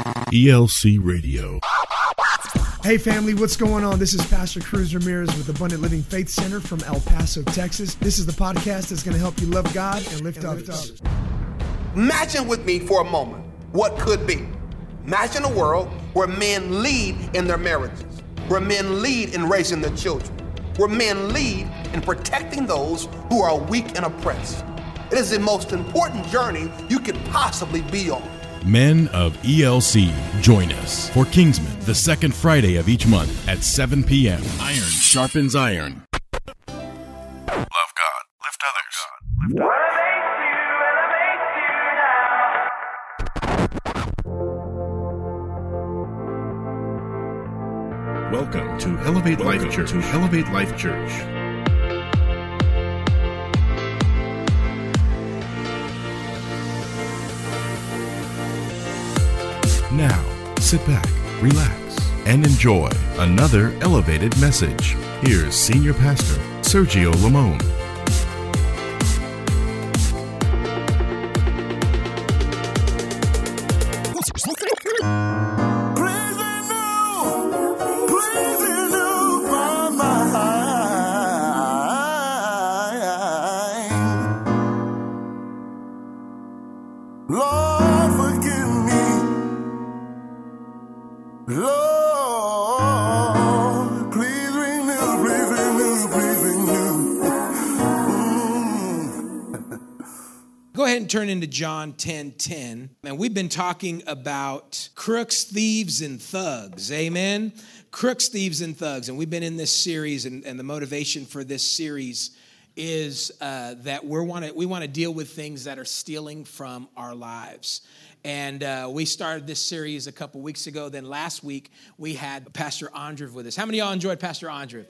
ELC Radio. Hey family, what's going on? This is Pastor Cruz Ramirez with Abundant Living Faith Center from El Paso, Texas. This is the podcast that's going to help you love God and lift, and others. lift others. Imagine with me for a moment what could be. Imagine a world where men lead in their marriages, where men lead in raising their children, where men lead in protecting those who are weak and oppressed. It is the most important journey you could possibly be on. Men of ELC, join us for Kingsman, the second Friday of each month at 7 p.m. Iron sharpens iron. Love God, lift others. Welcome to Elevate Life Church. To Elevate Life Church. Now, sit back, relax, and enjoy another elevated message. Here's Senior Pastor Sergio Lamone. Lord, turn into John 10 10. And we've been talking about crooks, thieves, and thugs. Amen. Crooks, thieves, and thugs. And we've been in this series, and, and the motivation for this series is uh, that we're want to we want to deal with things that are stealing from our lives. And uh, we started this series a couple weeks ago. Then last week we had Pastor Andrew with us. How many of y'all enjoyed Pastor Andrew?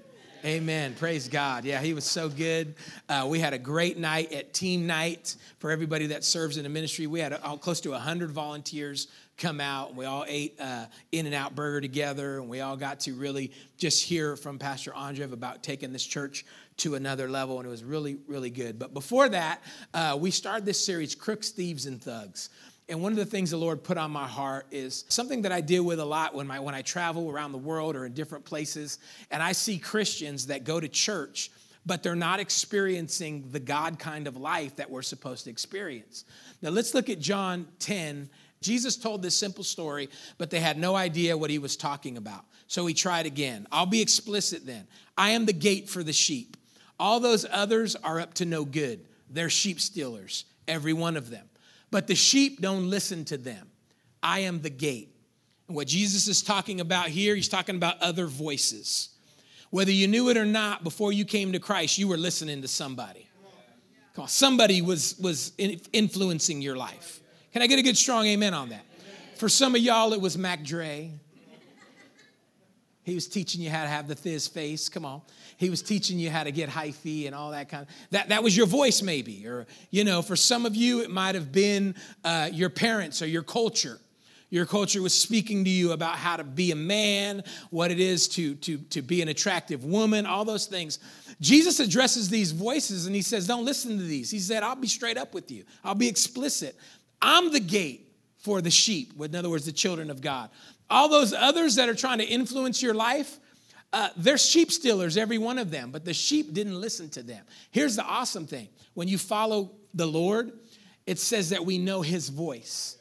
Amen. Praise God. Yeah, he was so good. Uh, we had a great night at team night for everybody that serves in the ministry. We had close to 100 volunteers come out and we all ate uh, in and out burger together and we all got to really just hear from pastor andre about taking this church to another level and it was really really good but before that uh, we started this series crooks thieves and thugs and one of the things the Lord put on my heart is something that I deal with a lot when, my, when I travel around the world or in different places, and I see Christians that go to church, but they're not experiencing the God kind of life that we're supposed to experience. Now, let's look at John 10. Jesus told this simple story, but they had no idea what he was talking about. So he tried again. I'll be explicit then. I am the gate for the sheep. All those others are up to no good. They're sheep stealers, every one of them. But the sheep don't listen to them. I am the gate. And what Jesus is talking about here, he's talking about other voices. Whether you knew it or not, before you came to Christ, you were listening to somebody. Come on, somebody was, was influencing your life. Can I get a good strong amen on that? For some of y'all, it was Mac Dre. He was teaching you how to have the thizz face. Come on. He was teaching you how to get hyphy and all that kind of that. That was your voice, maybe, or you know, for some of you, it might have been uh, your parents or your culture. Your culture was speaking to you about how to be a man, what it is to, to, to be an attractive woman, all those things. Jesus addresses these voices and he says, Don't listen to these. He said, I'll be straight up with you, I'll be explicit. I'm the gate for the sheep, in other words, the children of God. All those others that are trying to influence your life, uh, they're sheep stealers, every one of them, but the sheep didn't listen to them. Here's the awesome thing when you follow the Lord, it says that we know his voice.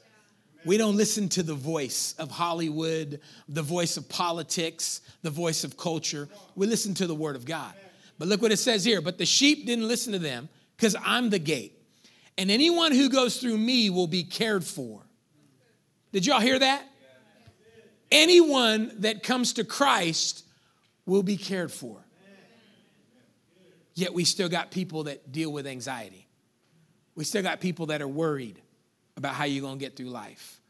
We don't listen to the voice of Hollywood, the voice of politics, the voice of culture. We listen to the word of God. But look what it says here. But the sheep didn't listen to them because I'm the gate. And anyone who goes through me will be cared for. Did y'all hear that? Anyone that comes to Christ will be cared for. Yet we still got people that deal with anxiety. We still got people that are worried about how you're going to get through life.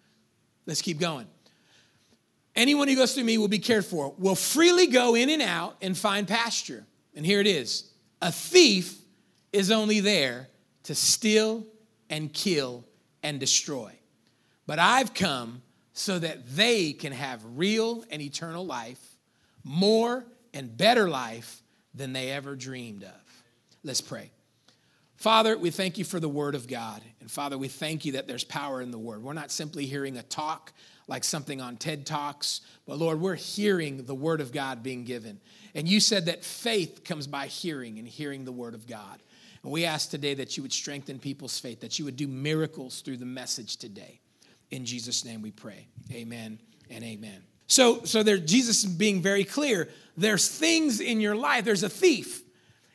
Let's keep going. Anyone who goes through me will be cared for, will freely go in and out and find pasture. And here it is a thief is only there to steal and kill and destroy. But I've come so that they can have real and eternal life, more and better life than they ever dreamed of. Let's pray. Father, we thank you for the word of God. And Father, we thank you that there's power in the word. We're not simply hearing a talk like something on TED Talks, but Lord, we're hearing the word of God being given. And you said that faith comes by hearing and hearing the word of God. And we ask today that you would strengthen people's faith, that you would do miracles through the message today. In Jesus' name we pray. Amen and amen. So, so there, Jesus is being very clear. There's things in your life, there's a thief,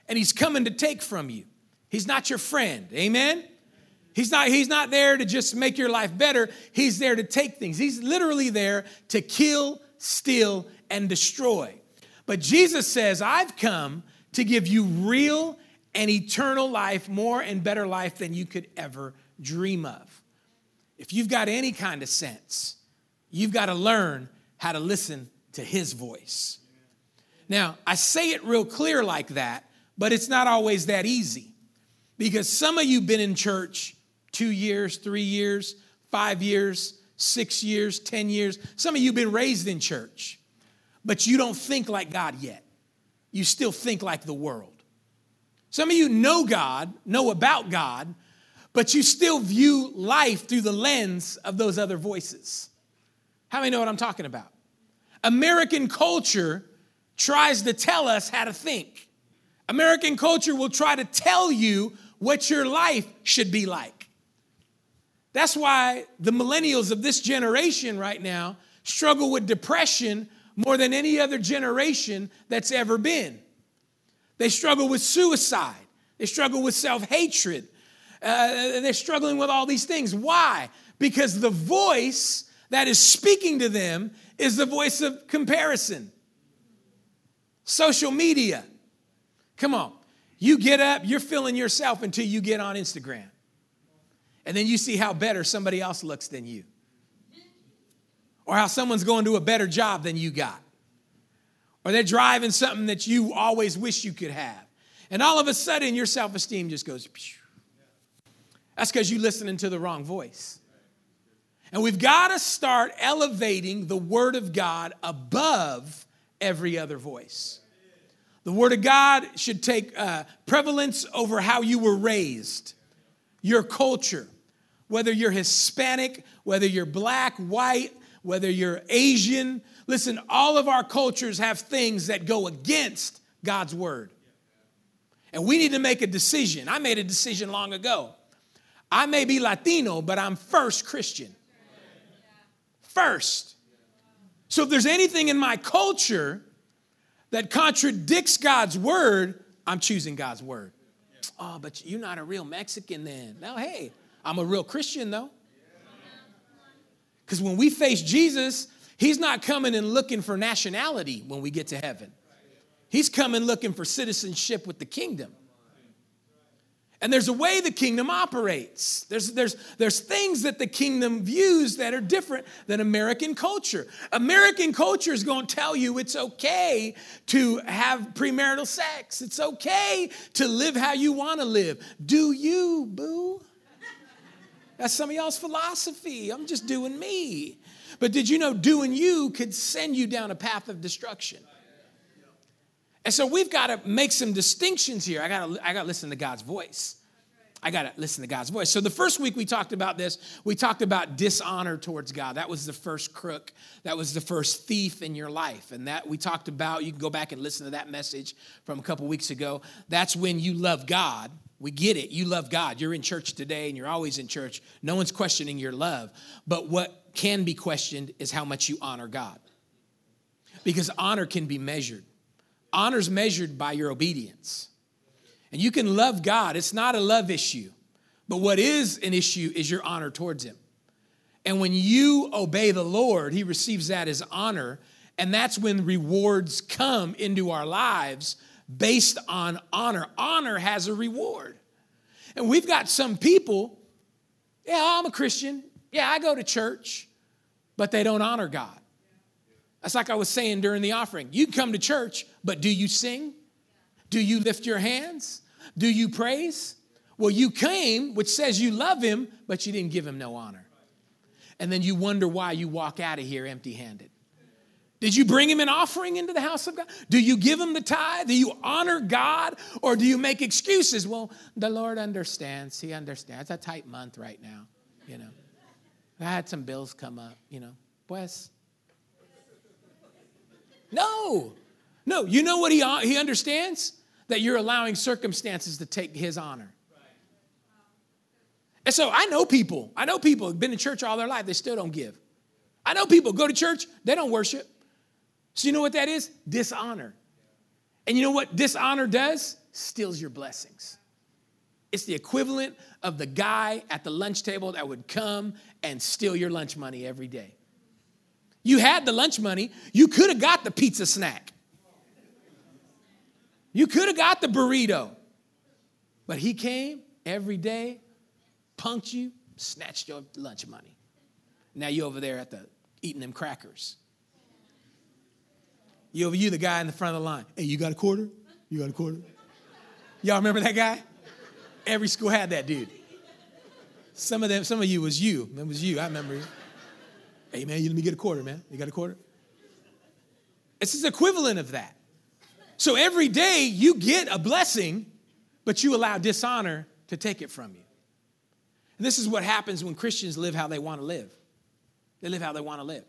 and he's coming to take from you. He's not your friend. Amen? He's not, he's not there to just make your life better. He's there to take things. He's literally there to kill, steal, and destroy. But Jesus says, I've come to give you real and eternal life, more and better life than you could ever dream of. If you've got any kind of sense, you've got to learn how to listen to his voice. Now, I say it real clear like that, but it's not always that easy because some of you been in church two years, three years, five years, six years, 10 years. Some of you been raised in church, but you don't think like God yet. You still think like the world. Some of you know God, know about God, but you still view life through the lens of those other voices. How many know what I'm talking about? American culture tries to tell us how to think. American culture will try to tell you what your life should be like. That's why the millennials of this generation right now struggle with depression more than any other generation that's ever been. They struggle with suicide, they struggle with self hatred, uh, they're struggling with all these things. Why? Because the voice that is speaking to them is the voice of comparison. Social media. Come on. You get up, you're feeling yourself until you get on Instagram. And then you see how better somebody else looks than you. Or how someone's going to a better job than you got. Or they're driving something that you always wish you could have. And all of a sudden, your self esteem just goes. That's because you're listening to the wrong voice. And we've got to start elevating the Word of God above every other voice. The Word of God should take uh, prevalence over how you were raised, your culture, whether you're Hispanic, whether you're black, white, whether you're Asian. Listen, all of our cultures have things that go against God's Word. And we need to make a decision. I made a decision long ago. I may be Latino, but I'm first Christian first. So if there's anything in my culture that contradicts God's word, I'm choosing God's word. Oh, but you're not a real Mexican then. Now, hey, I'm a real Christian though. Because when we face Jesus, He's not coming and looking for nationality when we get to heaven. He's coming looking for citizenship with the kingdom. And there's a way the kingdom operates. There's, there's, there's things that the kingdom views that are different than American culture. American culture is going to tell you it's okay to have premarital sex, it's okay to live how you want to live. Do you, boo? That's some of y'all's philosophy. I'm just doing me. But did you know doing you could send you down a path of destruction? And so we've got to make some distinctions here. I got to I got to listen to God's voice. I got to listen to God's voice. So the first week we talked about this, we talked about dishonor towards God. That was the first crook. That was the first thief in your life. And that we talked about, you can go back and listen to that message from a couple weeks ago. That's when you love God. We get it. You love God. You're in church today and you're always in church. No one's questioning your love. But what can be questioned is how much you honor God. Because honor can be measured. Honor's measured by your obedience. And you can love God, it's not a love issue. But what is an issue is your honor towards Him. And when you obey the Lord, He receives that as honor. And that's when rewards come into our lives based on honor. Honor has a reward. And we've got some people, yeah, I'm a Christian. Yeah, I go to church, but they don't honor God. That's like I was saying during the offering. You come to church, but do you sing? Do you lift your hands? Do you praise? Well, you came, which says you love him, but you didn't give him no honor. And then you wonder why you walk out of here empty handed. Did you bring him an offering into the house of God? Do you give him the tithe? Do you honor God? Or do you make excuses? Well, the Lord understands. He understands. It's a tight month right now, you know. I had some bills come up, you know. Pues. No. No. You know what he, uh, he understands? That you're allowing circumstances to take his honor. And so I know people, I know people have been in church all their life, they still don't give. I know people go to church, they don't worship. So you know what that is? Dishonor. And you know what dishonor does? Steals your blessings. It's the equivalent of the guy at the lunch table that would come and steal your lunch money every day. You had the lunch money, you could have got the pizza snack. You could have got the burrito. But he came every day, punked you, snatched your lunch money. Now you over there at the eating them crackers. You, over you the guy in the front of the line. Hey, you got a quarter? You got a quarter? Y'all remember that guy? Every school had that dude. Some of them, some of you was you. It was you. I remember you. Hey man, you let me get a quarter, man. You got a quarter? It's the equivalent of that. So every day you get a blessing, but you allow dishonor to take it from you. And this is what happens when Christians live how they want to live. They live how they want to live.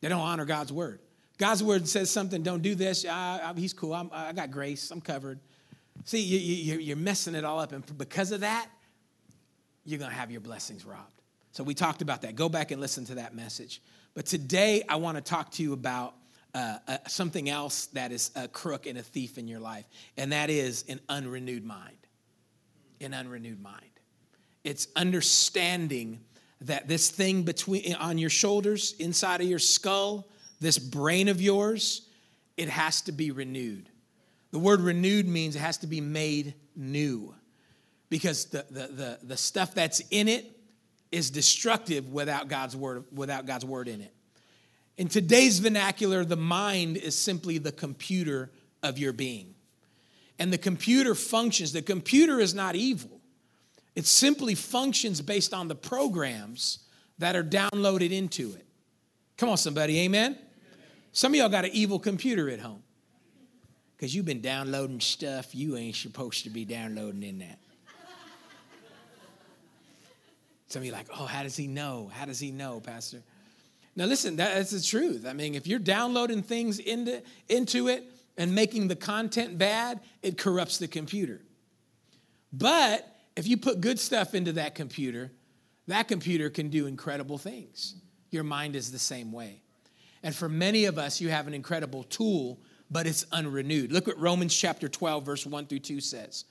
They don't honor God's word. God's word says something, don't do this. I, I, he's cool. I'm, i got grace. I'm covered. See, you, you, you're messing it all up. And because of that, you're going to have your blessings robbed. So we talked about that. Go back and listen to that message. But today, I want to talk to you about uh, uh, something else that is a crook and a thief in your life, and that is an unrenewed mind. An unrenewed mind. It's understanding that this thing between on your shoulders, inside of your skull, this brain of yours, it has to be renewed. The word renewed means it has to be made new because the, the, the, the stuff that's in it is destructive without God's word, without God's word in it. In today's vernacular, the mind is simply the computer of your being. And the computer functions, the computer is not evil. It simply functions based on the programs that are downloaded into it. Come on, somebody, amen? Some of y'all got an evil computer at home because you've been downloading stuff you ain't supposed to be downloading in that. Some of you like, oh, how does he know? How does he know, Pastor? Now, listen, that's the truth. I mean, if you're downloading things into, into it and making the content bad, it corrupts the computer. But if you put good stuff into that computer, that computer can do incredible things. Your mind is the same way. And for many of us, you have an incredible tool, but it's unrenewed. Look what Romans chapter 12, verse 1 through 2 says.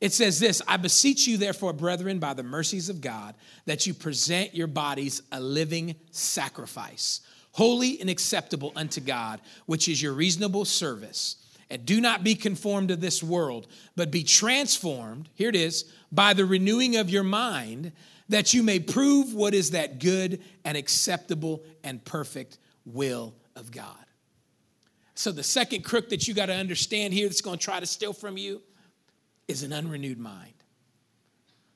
It says this I beseech you, therefore, brethren, by the mercies of God, that you present your bodies a living sacrifice, holy and acceptable unto God, which is your reasonable service. And do not be conformed to this world, but be transformed, here it is, by the renewing of your mind, that you may prove what is that good and acceptable and perfect will of God. So, the second crook that you got to understand here that's going to try to steal from you is an unrenewed mind.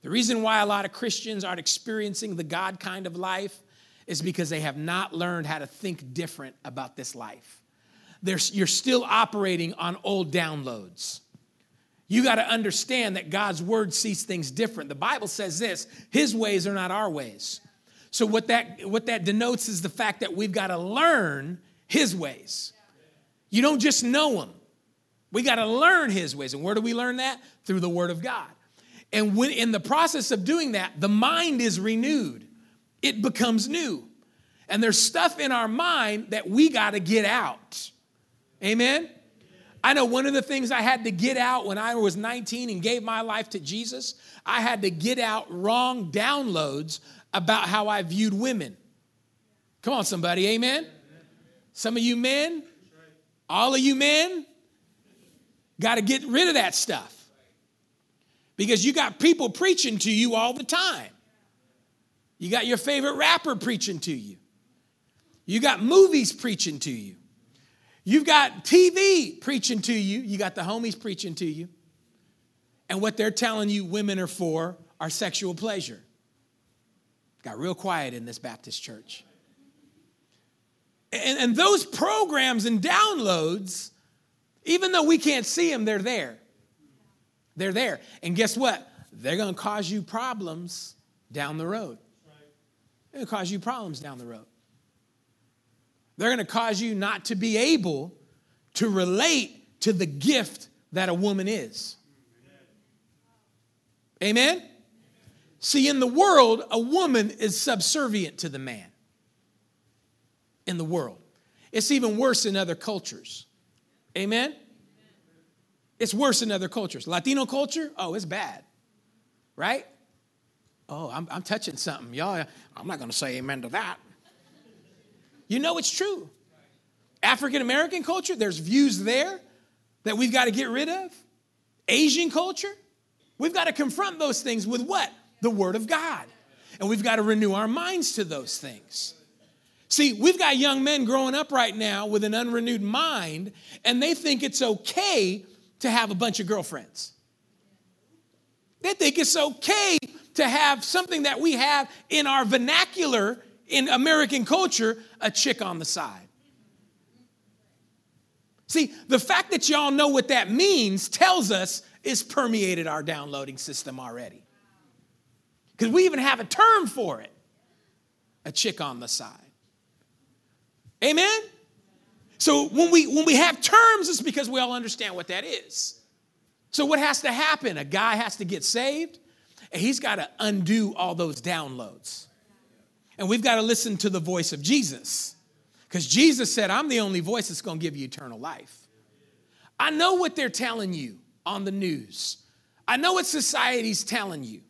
The reason why a lot of Christians aren't experiencing the God kind of life is because they have not learned how to think different about this life. You're still operating on old downloads. You got to understand that God's word sees things different. The Bible says this His ways are not our ways. So what that what that denotes is the fact that we've got to learn his ways. You don't just know him. We got to learn his ways. And where do we learn that? Through the word of God. And when in the process of doing that, the mind is renewed. It becomes new. And there's stuff in our mind that we got to get out. Amen. I know one of the things I had to get out when I was 19 and gave my life to Jesus, I had to get out wrong downloads about how I viewed women. Come on, somebody, amen? Some of you men, all of you men, got to get rid of that stuff. Because you got people preaching to you all the time. You got your favorite rapper preaching to you. You got movies preaching to you. You've got TV preaching to you. You got the homies preaching to you. And what they're telling you women are for are sexual pleasure. Got real quiet in this Baptist church. And, and, those programs and downloads, even though we can't see them, they're there. They're there. And guess what? They're going to cause you problems down the road. They're going to cause you problems down the road. They're going to cause you not to be able to relate to the gift that a woman is. Amen? See, in the world, a woman is subservient to the man. In the world. It's even worse in other cultures. Amen? It's worse in other cultures. Latino culture, oh, it's bad. Right? Oh, I'm, I'm touching something. Y'all, I'm not going to say amen to that. You know it's true. African American culture, there's views there that we've got to get rid of. Asian culture, we've got to confront those things with what? The Word of God. And we've got to renew our minds to those things. See, we've got young men growing up right now with an unrenewed mind, and they think it's okay to have a bunch of girlfriends. They think it's okay to have something that we have in our vernacular in American culture a chick on the side. See, the fact that y'all know what that means tells us it's permeated our downloading system already. Because we even have a term for it a chick on the side. Amen? So when we when we have terms, it's because we all understand what that is. So what has to happen? A guy has to get saved, and he's got to undo all those downloads. And we've got to listen to the voice of Jesus. Because Jesus said, I'm the only voice that's going to give you eternal life. I know what they're telling you on the news. I know what society's telling you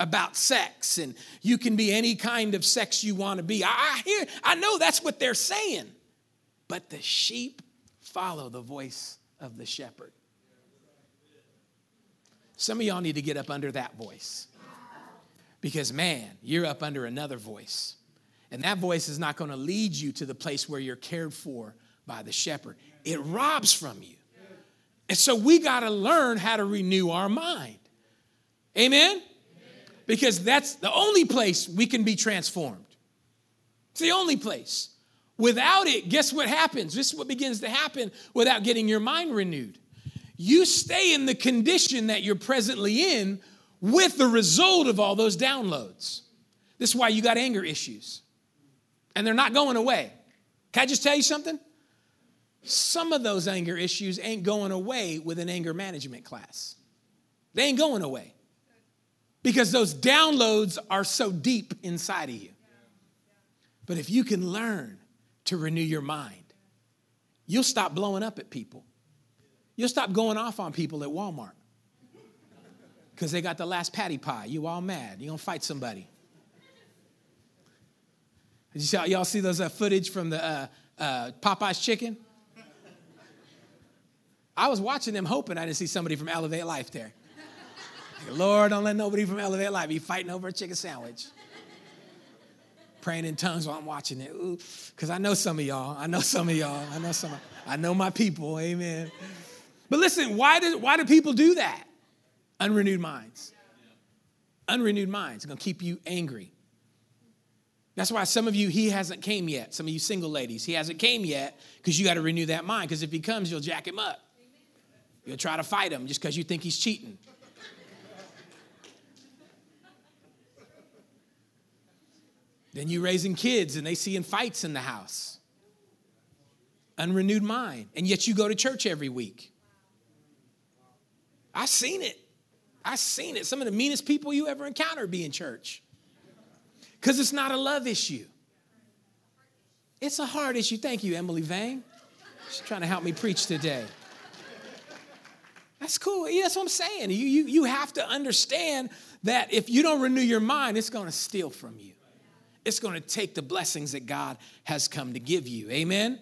about sex and you can be any kind of sex you want to be. I hear I know that's what they're saying. But the sheep follow the voice of the shepherd. Some of y'all need to get up under that voice. Because man, you're up under another voice. And that voice is not going to lead you to the place where you're cared for by the shepherd. It robs from you. And so we got to learn how to renew our mind. Amen? Because that's the only place we can be transformed. It's the only place. Without it, guess what happens? This is what begins to happen without getting your mind renewed. You stay in the condition that you're presently in with the result of all those downloads. This is why you got anger issues and they're not going away. Can I just tell you something? Some of those anger issues ain't going away with an anger management class. They ain't going away because those downloads are so deep inside of you. But if you can learn to renew your mind, you'll stop blowing up at people. You'll stop going off on people at Walmart because they got the last Patti pie. You all mad. You're going to fight somebody. Y'all, y'all see those uh, footage from the uh, uh, Popeye's chicken? I was watching them hoping I didn't see somebody from Elevate Life there. Lord, don't let nobody from Elevate Life be fighting over a chicken sandwich. Praying in tongues while I'm watching it. Because I know some of y'all. I know some of y'all. I know some. Of, I know my people. Amen. But listen, why do, why do people do that? Unrenewed minds. Unrenewed minds. It's going to keep you angry. That's why some of you, he hasn't came yet. Some of you single ladies, he hasn't came yet because you got to renew that mind. Because if he comes, you'll jack him up. You'll try to fight him just because you think he's cheating. Then you raising kids and they seeing fights in the house. Unrenewed mind. And yet you go to church every week. I've seen it. I've seen it. Some of the meanest people you ever encounter be in church. Because it's not a love issue. It's a heart issue. Thank you, Emily Vang. She's trying to help me preach today. That's cool. Yeah, that's what I'm saying. You, you, you have to understand that if you don't renew your mind, it's going to steal from you. It's going to take the blessings that God has come to give you. Amen?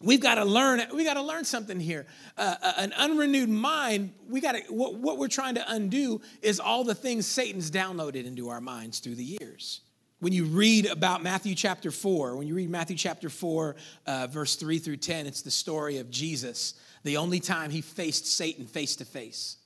We've got to learn. We got to learn something here. Uh, uh, an unrenewed mind. We got to. What, what, we're trying to undo is all the things Satan's downloaded into our minds through the years. When you read about Matthew chapter four, when you read Matthew chapter four, uh, verse three through ten, it's the story of Jesus. The only time he faced Satan face to face.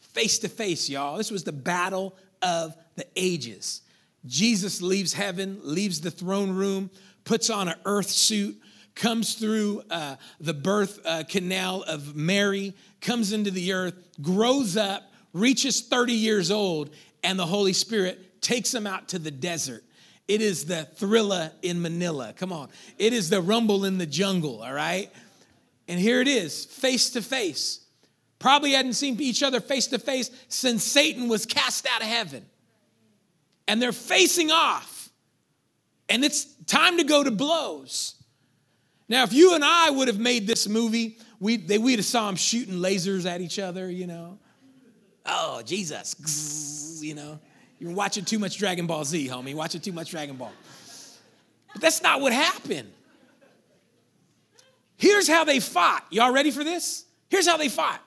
Face to face, y'all. This was the battle of the ages. Jesus leaves heaven, leaves the throne room, puts on an earth suit, comes through uh, the birth uh, canal of Mary, comes into the earth, grows up, reaches 30 years old, and the Holy Spirit takes him out to the desert. It is the Thrilla in Manila. Come on. It is the rumble in the jungle, all right? And here it is, face to face. Probably hadn't seen each other face to face since Satan was cast out of heaven. And they're facing off. And it's time to go to blows. Now, if you and I would have made this movie, we, they, we'd have saw them shooting lasers at each other, you know. Oh, Jesus, you know. You're watching too much Dragon Ball Z, homie. Watching too much Dragon Ball. But that's not what happened. Here's how they fought. Y'all ready for this? Here's how they fought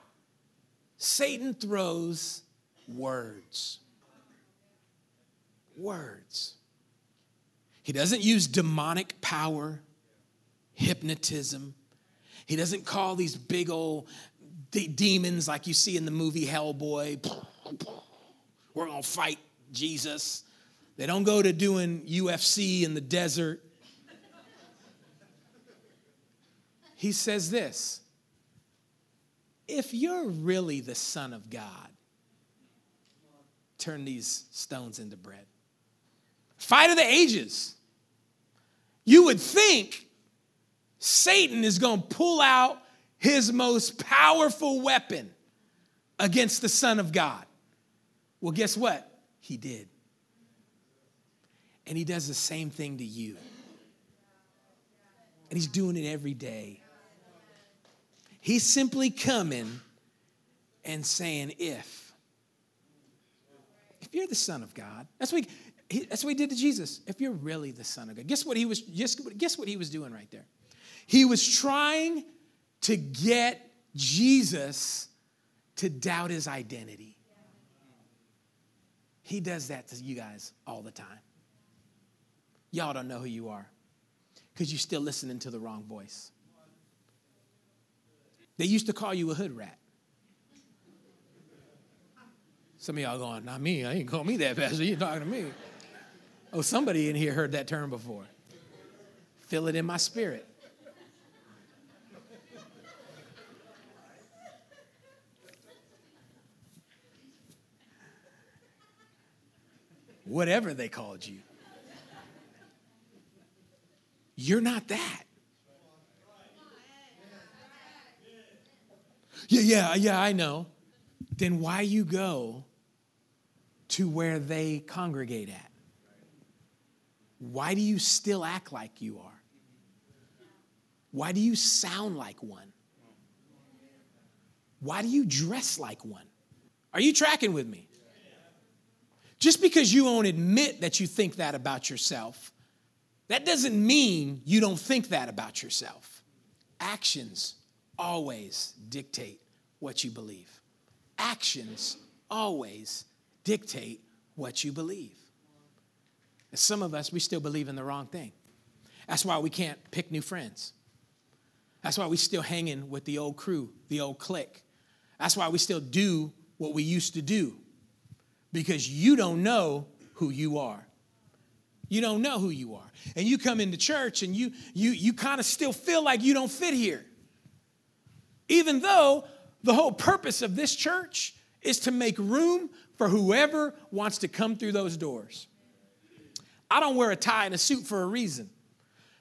Satan throws words. Words. He doesn't use demonic power, hypnotism. He doesn't call these big old de- demons like you see in the movie Hellboy. We're gonna fight Jesus. They don't go to doing UFC in the desert. He says this If you're really the Son of God, turn these stones into bread. Fight of the ages. You would think Satan is going to pull out his most powerful weapon against the Son of God. Well, guess what? He did. And he does the same thing to you. And he's doing it every day. He's simply coming and saying, if. If you're the Son of God, that's what he, that's what he did to Jesus. If you're really the Son of God, guess what he was, guess, guess what he was doing right there? He was trying to get Jesus to doubt his identity. He does that to you guys all the time. Y'all don't know who you are because you're still listening to the wrong voice. They used to call you a hood rat. Some of y'all going, not me, I ain't call me that, Pastor. You talking to me. Oh, somebody in here heard that term before. Feel it in my spirit. whatever they called you. You're not that. Yeah, yeah, yeah, I know. Then why you go to where they congregate at? Why do you still act like you are? Why do you sound like one? Why do you dress like one? Are you tracking with me? Just because you won't admit that you think that about yourself, that doesn't mean you don't think that about yourself. Actions always dictate what you believe. Actions always dictate what you believe. And some of us, we still believe in the wrong thing. That's why we can't pick new friends. That's why we still hanging with the old crew, the old clique. That's why we still do what we used to do because you don't know who you are. You don't know who you are. And you come into church and you you you kind of still feel like you don't fit here. Even though the whole purpose of this church is to make room for whoever wants to come through those doors. I don't wear a tie and a suit for a reason.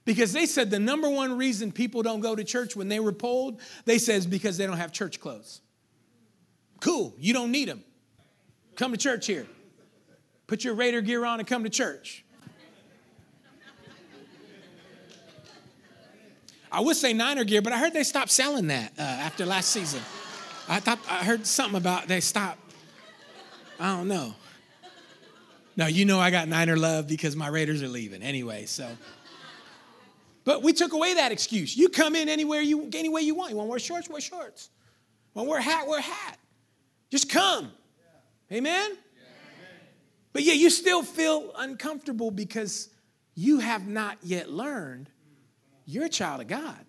Because they said the number one reason people don't go to church when they were polled, they said is because they don't have church clothes. Cool, you don't need them. Come to church here. Put your Raider gear on and come to church. I would say Niner gear, but I heard they stopped selling that uh, after last season. I thought I heard something about they stopped. I don't know. No, you know I got Niner love because my Raiders are leaving anyway. So, but we took away that excuse. You come in anywhere you any way you want. You want to wear shorts? Wear shorts. Want to wear a hat? Wear a hat. Just come. Amen? But yeah, you still feel uncomfortable because you have not yet learned you're a child of God.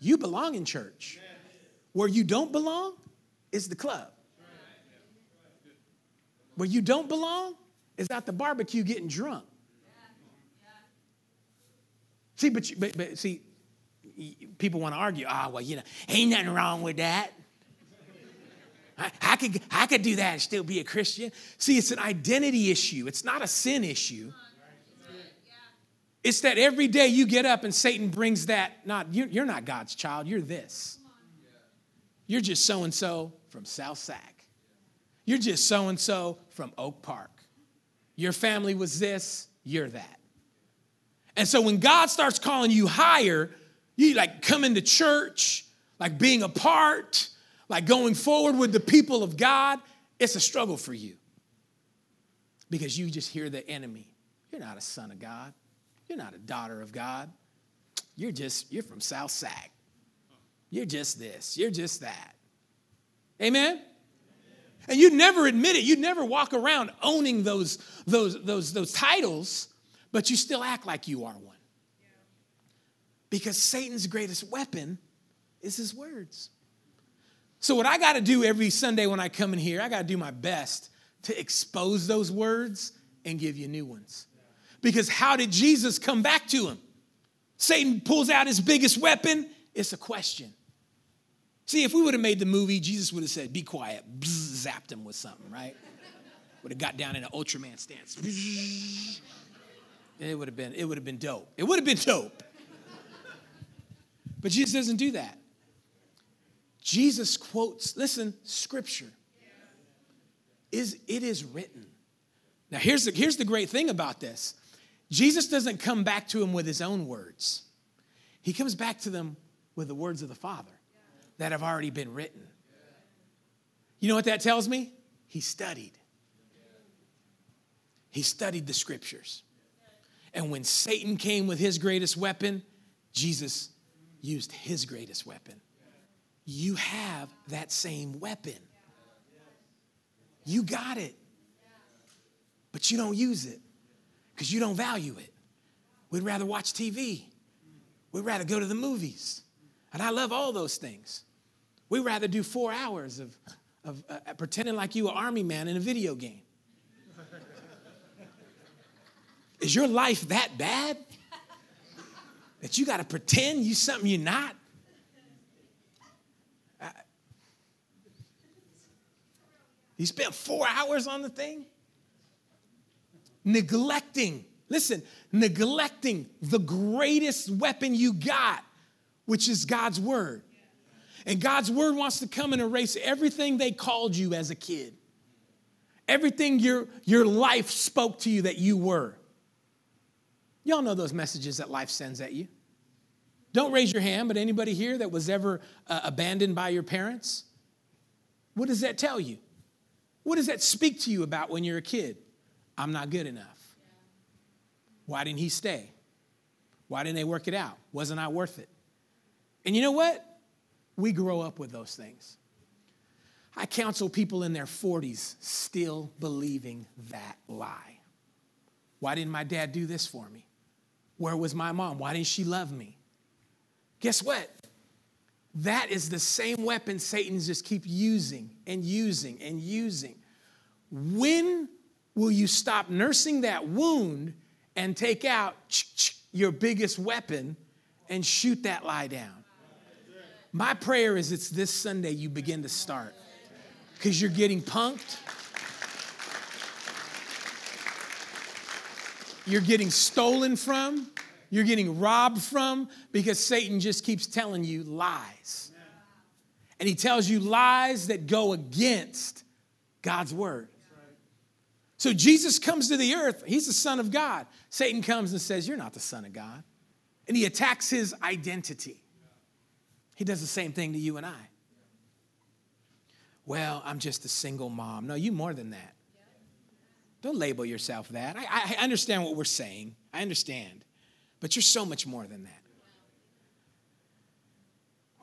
You belong in church. Where you don't belong is the club. Where you don't belong is at the barbecue getting drunk. See, but, but, but see, people want to argue, ah, oh, well, you know, ain't nothing wrong with that. I, I, could, I could do that and still be a Christian. See, it's an identity issue, it's not a sin issue. It's that every day you get up and Satan brings that, not, you're, you're not God's child, you're this. You're just so and so from South Sac. You're just so and so from Oak Park. Your family was this, you're that. And so when God starts calling you higher, you like coming to church, like being a part, like going forward with the people of God, it's a struggle for you. Because you just hear the enemy. You're not a son of God. You're not a daughter of God. You're just, you're from South Sac. You're just this. You're just that. Amen? And you never admit it. You never walk around owning those, those, those, those titles, but you still act like you are one. Because Satan's greatest weapon is his words. So, what I got to do every Sunday when I come in here, I got to do my best to expose those words and give you new ones. Because how did Jesus come back to him? Satan pulls out his biggest weapon. It's a question. See, if we would have made the movie, Jesus would have said, Be quiet, Bzz, zapped him with something, right? Would have got down in an Ultraman stance. It would have been, it would have been dope. It would have been dope. But Jesus doesn't do that. Jesus quotes, listen, scripture. Is it is written. Now here's the, here's the great thing about this. Jesus doesn't come back to him with his own words. He comes back to them with the words of the Father that have already been written. You know what that tells me? He studied. He studied the scriptures. And when Satan came with his greatest weapon, Jesus used his greatest weapon. You have that same weapon. You got it. But you don't use it because you don't value it. We'd rather watch TV. We'd rather go to the movies. And I love all those things. We'd rather do four hours of, of uh, pretending like you an army man in a video game. Is your life that bad? that you got to pretend you something you're not? you spent four hours on the thing? Neglecting, listen, neglecting the greatest weapon you got, which is God's word. And God's word wants to come and erase everything they called you as a kid, everything your, your life spoke to you that you were. Y'all know those messages that life sends at you. Don't raise your hand, but anybody here that was ever uh, abandoned by your parents? What does that tell you? What does that speak to you about when you're a kid? I'm not good enough. Why didn't he stay? Why didn't they work it out? Wasn't I worth it? And you know what? We grow up with those things. I counsel people in their 40s still believing that lie. Why didn't my dad do this for me? Where was my mom? Why didn't she love me? Guess what? That is the same weapon Satan just keep using and using and using. When will you stop nursing that wound and take out your biggest weapon and shoot that lie down? My prayer is it's this Sunday you begin to start because you're getting punked. You're getting stolen from. You're getting robbed from because Satan just keeps telling you lies. And he tells you lies that go against God's word. So Jesus comes to the earth. He's the Son of God. Satan comes and says, You're not the Son of God. And he attacks his identity. He does the same thing to you and I. Well, I'm just a single mom. No, you more than that. Don't label yourself that. I, I understand what we're saying. I understand. But you're so much more than that.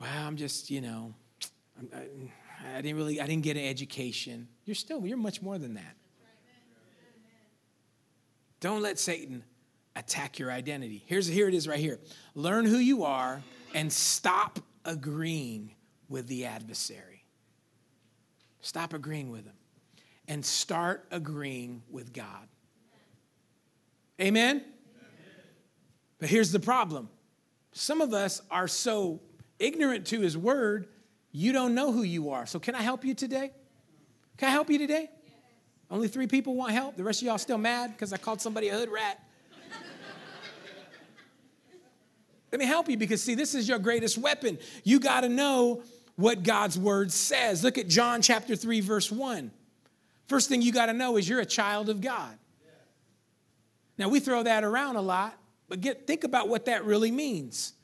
Well, I'm just, you know, I, I didn't really, I didn't get an education. You're still, you're much more than that. Don't let Satan attack your identity. Here's here it is right here. Learn who you are and stop agreeing with the adversary. Stop agreeing with him and start agreeing with God. Amen? But here's the problem some of us are so ignorant to his word, you don't know who you are. So, can I help you today? Can I help you today? Only three people want help. The rest of y'all still mad because I called somebody a hood rat. Let me help you because, see, this is your greatest weapon. You got to know what God's word says. Look at John chapter 3, verse 1. First thing you got to know is you're a child of God. Now, we throw that around a lot, but get, think about what that really means.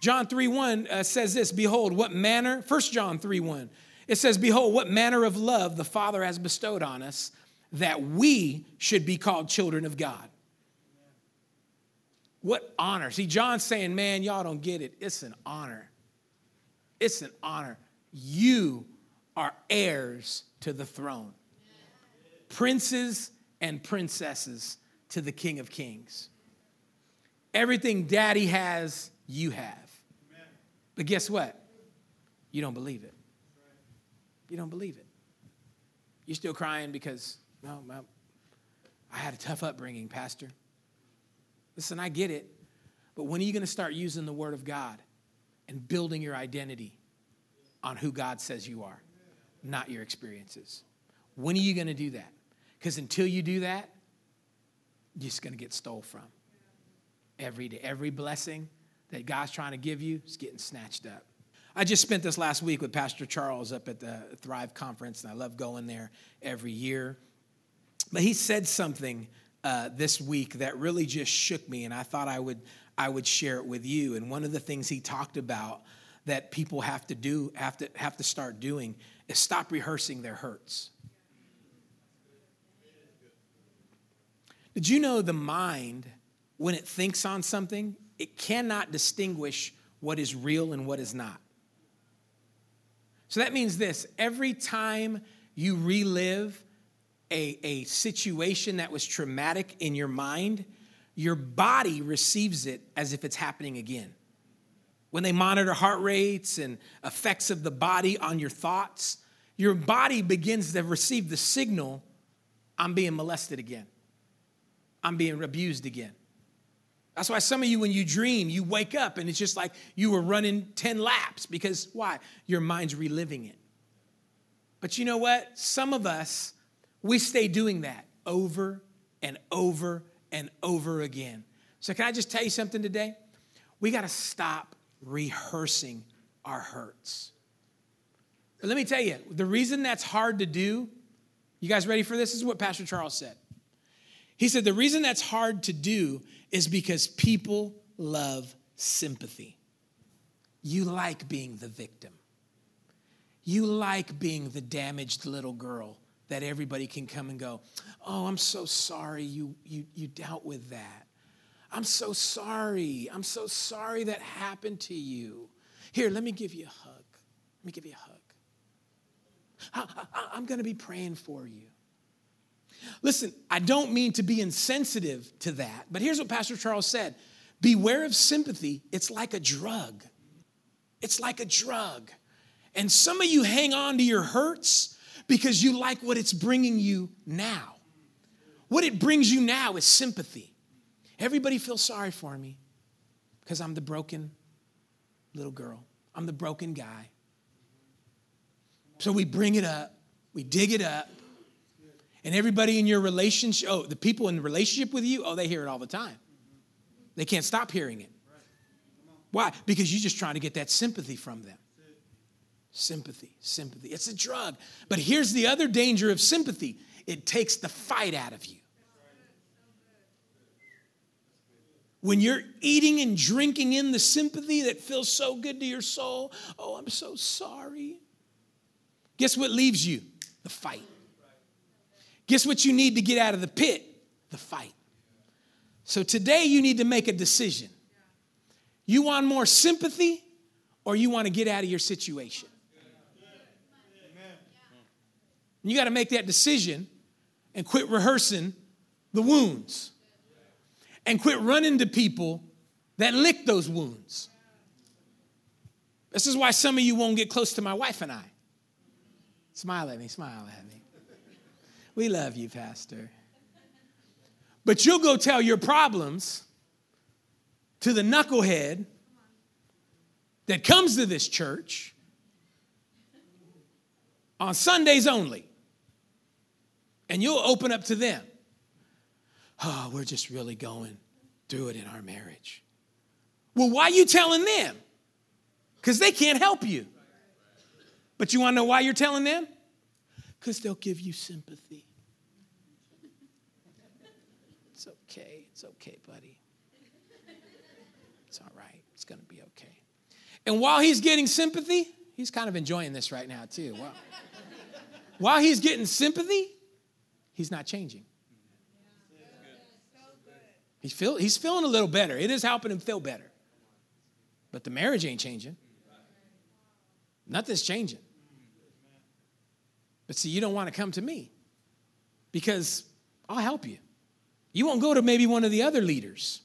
John 3 1 uh, says this Behold, what manner, 1 John 3 1, it says, Behold, what manner of love the Father has bestowed on us that we should be called children of God. What honor. See, John's saying, Man, y'all don't get it. It's an honor. It's an honor. You are heirs to the throne, princes and princesses to the King of Kings. Everything daddy has, you have. But guess what? You don't believe it. You don't believe it. You're still crying because, well, I had a tough upbringing, Pastor. Listen, I get it. But when are you going to start using the Word of God and building your identity on who God says you are, not your experiences? When are you going to do that? Because until you do that, you're just going to get stole from. Every day, every blessing that God's trying to give you is getting snatched up. I just spent this last week with Pastor Charles up at the Thrive Conference, and I love going there every year. But he said something uh, this week that really just shook me, and I thought I would I would share it with you. And one of the things he talked about that people have to do have to have to start doing is stop rehearsing their hurts. Did you know the mind, when it thinks on something, it cannot distinguish what is real and what is not? So that means this every time you relive a, a situation that was traumatic in your mind, your body receives it as if it's happening again. When they monitor heart rates and effects of the body on your thoughts, your body begins to receive the signal I'm being molested again. I'm being abused again. That's why some of you, when you dream, you wake up and it's just like you were running 10 laps because why? Your mind's reliving it. But you know what? Some of us, we stay doing that over and over and over again. So, can I just tell you something today? We got to stop rehearsing our hurts. Let me tell you, the reason that's hard to do, you guys ready for this? This is what Pastor Charles said. He said, The reason that's hard to do is because people love sympathy. You like being the victim, you like being the damaged little girl that everybody can come and go, Oh, I'm so sorry you, you, you dealt with that. I'm so sorry. I'm so sorry that happened to you. Here, let me give you a hug. Let me give you a hug. I, am going to be praying for you. Listen, I don't mean to be insensitive to that, but here's what Pastor Charles said Beware of sympathy. It's like a drug. It's like a drug. And some of you hang on to your hurts because you like what it's bringing you now. What it brings you now is sympathy. Everybody feels sorry for me because I'm the broken little girl, I'm the broken guy. So we bring it up, we dig it up, and everybody in your relationship, oh, the people in the relationship with you, oh, they hear it all the time. They can't stop hearing it. Why? Because you're just trying to get that sympathy from them. Sympathy, sympathy. It's a drug. But here's the other danger of sympathy it takes the fight out of you. When you're eating and drinking in the sympathy that feels so good to your soul, oh, I'm so sorry. Guess what leaves you? The fight. Guess what you need to get out of the pit? The fight. So today you need to make a decision. You want more sympathy or you want to get out of your situation? You got to make that decision and quit rehearsing the wounds and quit running to people that lick those wounds. This is why some of you won't get close to my wife and I. Smile at me, smile at me. We love you, Pastor. But you'll go tell your problems to the knucklehead that comes to this church on Sundays only. And you'll open up to them. Oh, we're just really going through it in our marriage. Well, why are you telling them? Because they can't help you. But you want to know why you're telling them? Because they'll give you sympathy. It's okay. It's okay, buddy. It's all right. It's going to be okay. And while he's getting sympathy, he's kind of enjoying this right now, too. Wow. while he's getting sympathy, he's not changing. He's, feel, he's feeling a little better. It is helping him feel better. But the marriage ain't changing. Nothing's changing. But see, you don't want to come to me because I'll help you. You won't go to maybe one of the other leaders.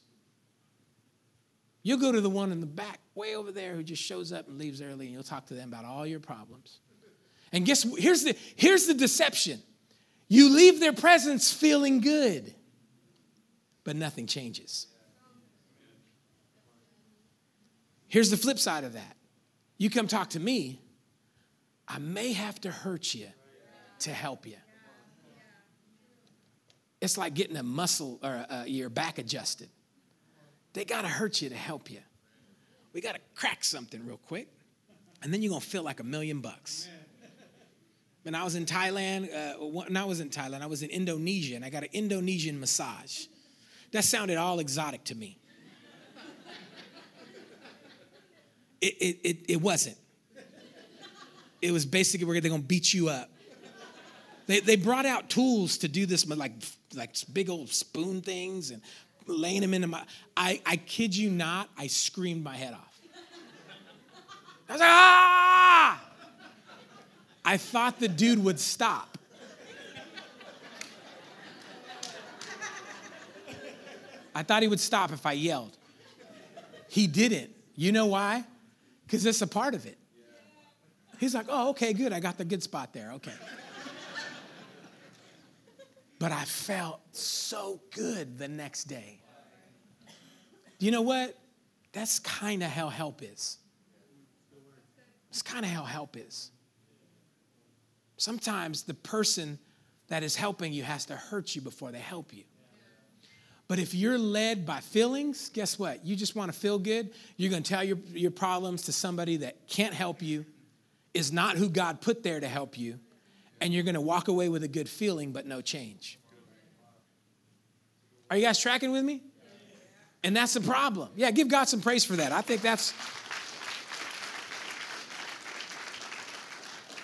You'll go to the one in the back, way over there, who just shows up and leaves early, and you'll talk to them about all your problems. And guess here's the here's the deception. You leave their presence feeling good, but nothing changes. Here's the flip side of that. You come talk to me, I may have to hurt you to help you. It's like getting a muscle or uh, your back adjusted. They got to hurt you to help you. We got to crack something real quick, and then you're going to feel like a million bucks. When I was in Thailand, uh, when I was in Thailand, I was in Indonesia, and I got an Indonesian massage. That sounded all exotic to me. It, it, it, it wasn't. It was basically where they're gonna beat you up. They, they brought out tools to do this, like, like big old spoon things and laying them into my. I, I kid you not, I screamed my head off. I was like, ah! I thought the dude would stop. I thought he would stop if I yelled. He didn't. You know why? Because it's a part of it. He's like, oh, okay, good. I got the good spot there. Okay. but I felt so good the next day. You know what? That's kind of how help is. It's kind of how help is. Sometimes the person that is helping you has to hurt you before they help you. But if you're led by feelings, guess what? You just want to feel good. You're going to tell your, your problems to somebody that can't help you, is not who God put there to help you, and you're going to walk away with a good feeling but no change. Are you guys tracking with me? And that's the problem. Yeah, give God some praise for that. I think that's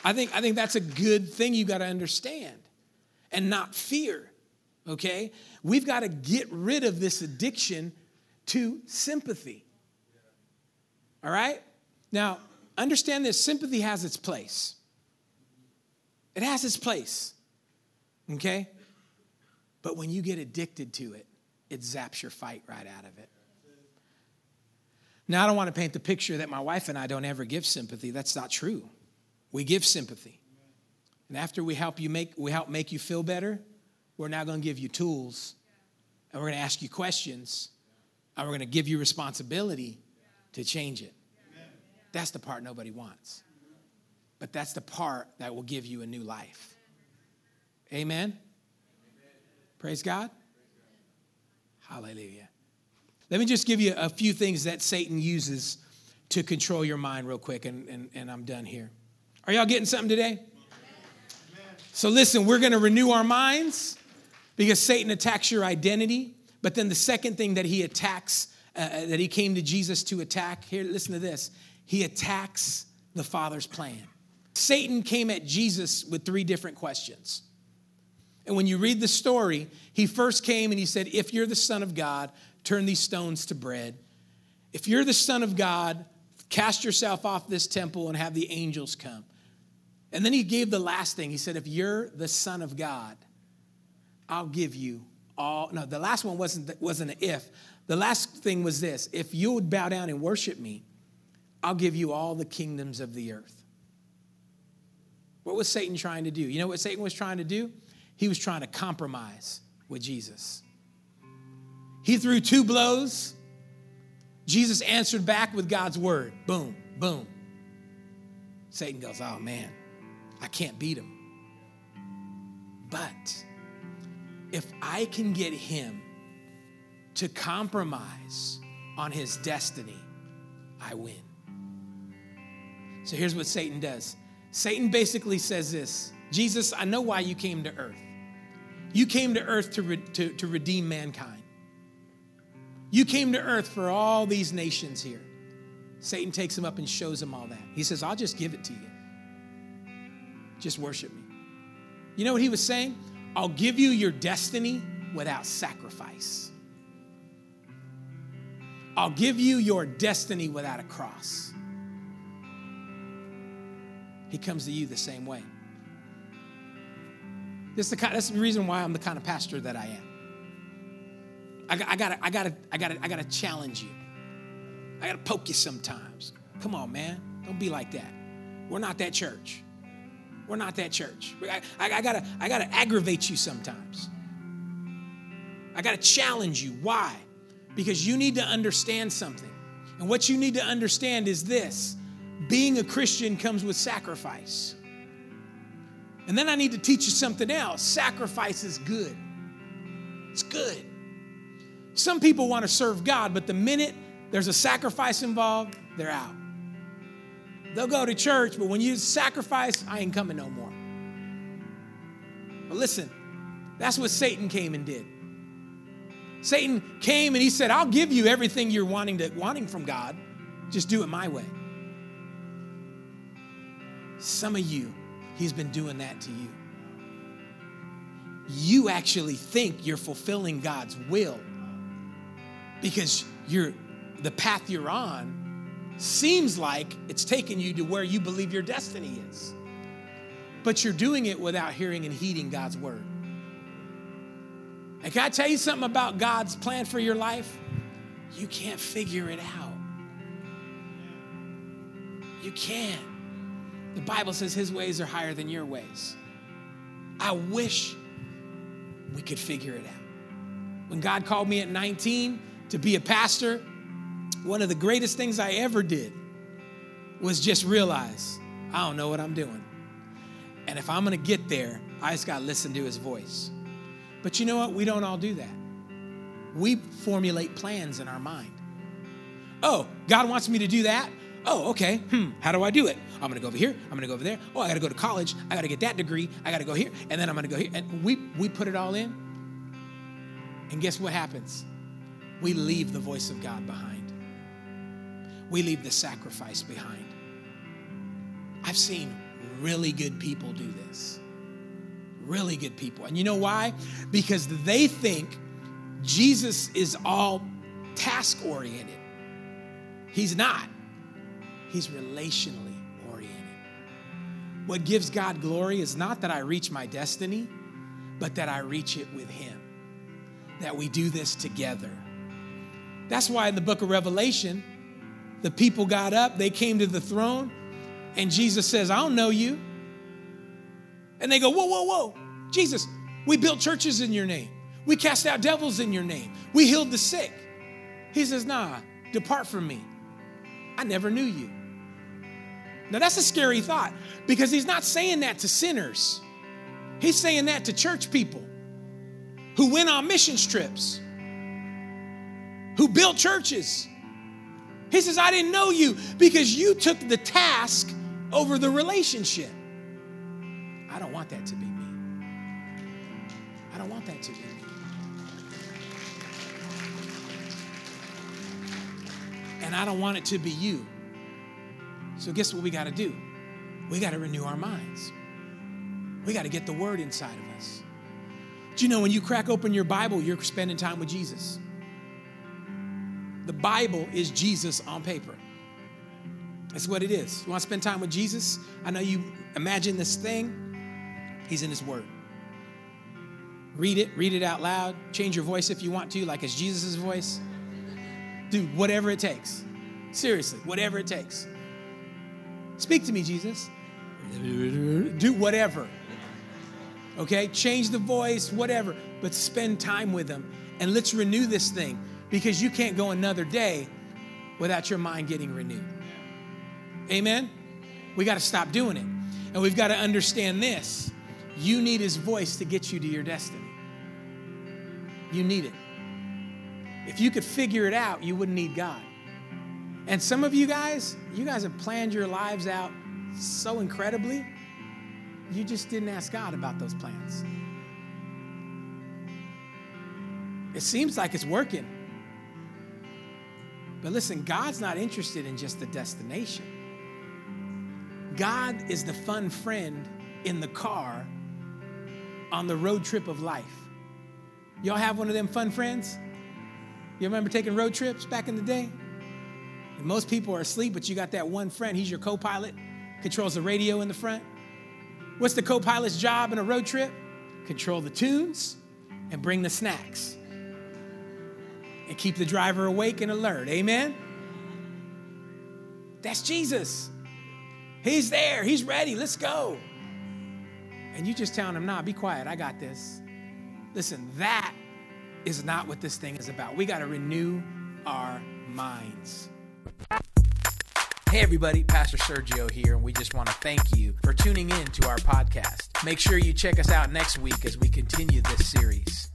I think I think that's a good thing you got to understand and not fear. Okay? We've got to get rid of this addiction to sympathy. All right? Now, understand this sympathy has its place. It has its place. Okay? But when you get addicted to it, it zaps your fight right out of it. Now, I don't want to paint the picture that my wife and I don't ever give sympathy. That's not true. We give sympathy. And after we help you make we help make you feel better, we're now going to give you tools and we're going to ask you questions and we're going to give you responsibility to change it. That's the part nobody wants. But that's the part that will give you a new life. Amen. Praise God. Hallelujah. Let me just give you a few things that Satan uses to control your mind, real quick, and, and, and I'm done here. Are y'all getting something today? So, listen, we're going to renew our minds because Satan attacks your identity. But then the second thing that he attacks, uh, uh that he came to Jesus to attack, here, listen to this he attacks the Father's plan. Satan came at Jesus with three different questions. And when you read the story, he first came and he said, If you're the Son of God, turn these stones to bread. If you're the Son of God, cast yourself off this temple and have the angels come. And then he gave the last thing. He said, If you're the Son of God, I'll give you all. No, the last one wasn't, wasn't an if. The last thing was this if you would bow down and worship me, I'll give you all the kingdoms of the earth. What was Satan trying to do? You know what Satan was trying to do? He was trying to compromise with Jesus. He threw two blows. Jesus answered back with God's word. Boom, boom. Satan goes, Oh man, I can't beat him. But if I can get him to compromise on his destiny, I win. So here's what Satan does Satan basically says this Jesus, I know why you came to earth. You came to earth to, re- to, to redeem mankind. You came to earth for all these nations here. Satan takes him up and shows him all that. He says, I'll just give it to you. Just worship me. You know what he was saying? I'll give you your destiny without sacrifice. I'll give you your destiny without a cross. He comes to you the same way. This is the kind, that's the reason why I'm the kind of pastor that I am. I, I gotta, I gotta, I gotta, I gotta challenge you. I gotta poke you sometimes. Come on, man. Don't be like that. We're not that church. We're not that church. I, I, I gotta, I gotta aggravate you sometimes. I gotta challenge you. Why? Because you need to understand something. And what you need to understand is this being a Christian comes with sacrifice. And then I need to teach you something else sacrifice is good. It's good. Some people want to serve God, but the minute there's a sacrifice involved, they're out. They'll go to church, but when you sacrifice, I ain't coming no more. But listen, that's what Satan came and did. Satan came and he said, I'll give you everything you're wanting to wanting from God. Just do it my way. Some of you, he's been doing that to you. You actually think you're fulfilling God's will because you're the path you're on seems like it's taking you to where you believe your destiny is. But you're doing it without hearing and heeding God's word. And can I tell you something about God's plan for your life? You can't figure it out. You can't. The Bible says his ways are higher than your ways. I wish we could figure it out. When God called me at 19 to be a pastor, one of the greatest things I ever did was just realize I don't know what I'm doing. And if I'm gonna get there, I just gotta listen to his voice. But you know what? We don't all do that. We formulate plans in our mind. Oh, God wants me to do that? Oh, okay. Hmm, how do I do it? I'm gonna go over here. I'm gonna go over there. Oh, I gotta go to college. I gotta get that degree. I gotta go here. And then I'm gonna go here. And we, we put it all in. And guess what happens? We leave the voice of God behind. We leave the sacrifice behind. I've seen really good people do this. Really good people. And you know why? Because they think Jesus is all task oriented. He's not, he's relationally oriented. What gives God glory is not that I reach my destiny, but that I reach it with Him. That we do this together. That's why in the book of Revelation, the people got up, they came to the throne, and Jesus says, I don't know you. And they go, Whoa, whoa, whoa. Jesus, we built churches in your name. We cast out devils in your name. We healed the sick. He says, Nah, depart from me. I never knew you. Now, that's a scary thought because he's not saying that to sinners, he's saying that to church people who went on missions trips, who built churches. He says, I didn't know you because you took the task over the relationship. I don't want that to be me. I don't want that to be me. And I don't want it to be you. So, guess what we got to do? We got to renew our minds. We got to get the word inside of us. Do you know when you crack open your Bible, you're spending time with Jesus? The Bible is Jesus on paper. That's what it is. You want to spend time with Jesus? I know you imagine this thing. He's in His Word. Read it, read it out loud. Change your voice if you want to, like it's Jesus' voice. Do whatever it takes. Seriously, whatever it takes. Speak to me, Jesus. Do whatever. Okay? Change the voice, whatever, but spend time with Him. And let's renew this thing because you can't go another day without your mind getting renewed. Amen? We got to stop doing it. And we've got to understand this you need His voice to get you to your destiny. You need it. If you could figure it out, you wouldn't need God. And some of you guys, you guys have planned your lives out so incredibly, you just didn't ask God about those plans. It seems like it's working. But listen, God's not interested in just the destination. God is the fun friend in the car on the road trip of life. Y'all have one of them fun friends? You remember taking road trips back in the day? And most people are asleep, but you got that one friend. He's your co pilot, controls the radio in the front. What's the co pilot's job in a road trip? Control the tunes and bring the snacks and keep the driver awake and alert. Amen? That's Jesus. He's there, he's ready, let's go. And you just telling him, nah, be quiet, I got this. Listen, that is not what this thing is about. We got to renew our minds. Hey, everybody, Pastor Sergio here, and we just want to thank you for tuning in to our podcast. Make sure you check us out next week as we continue this series.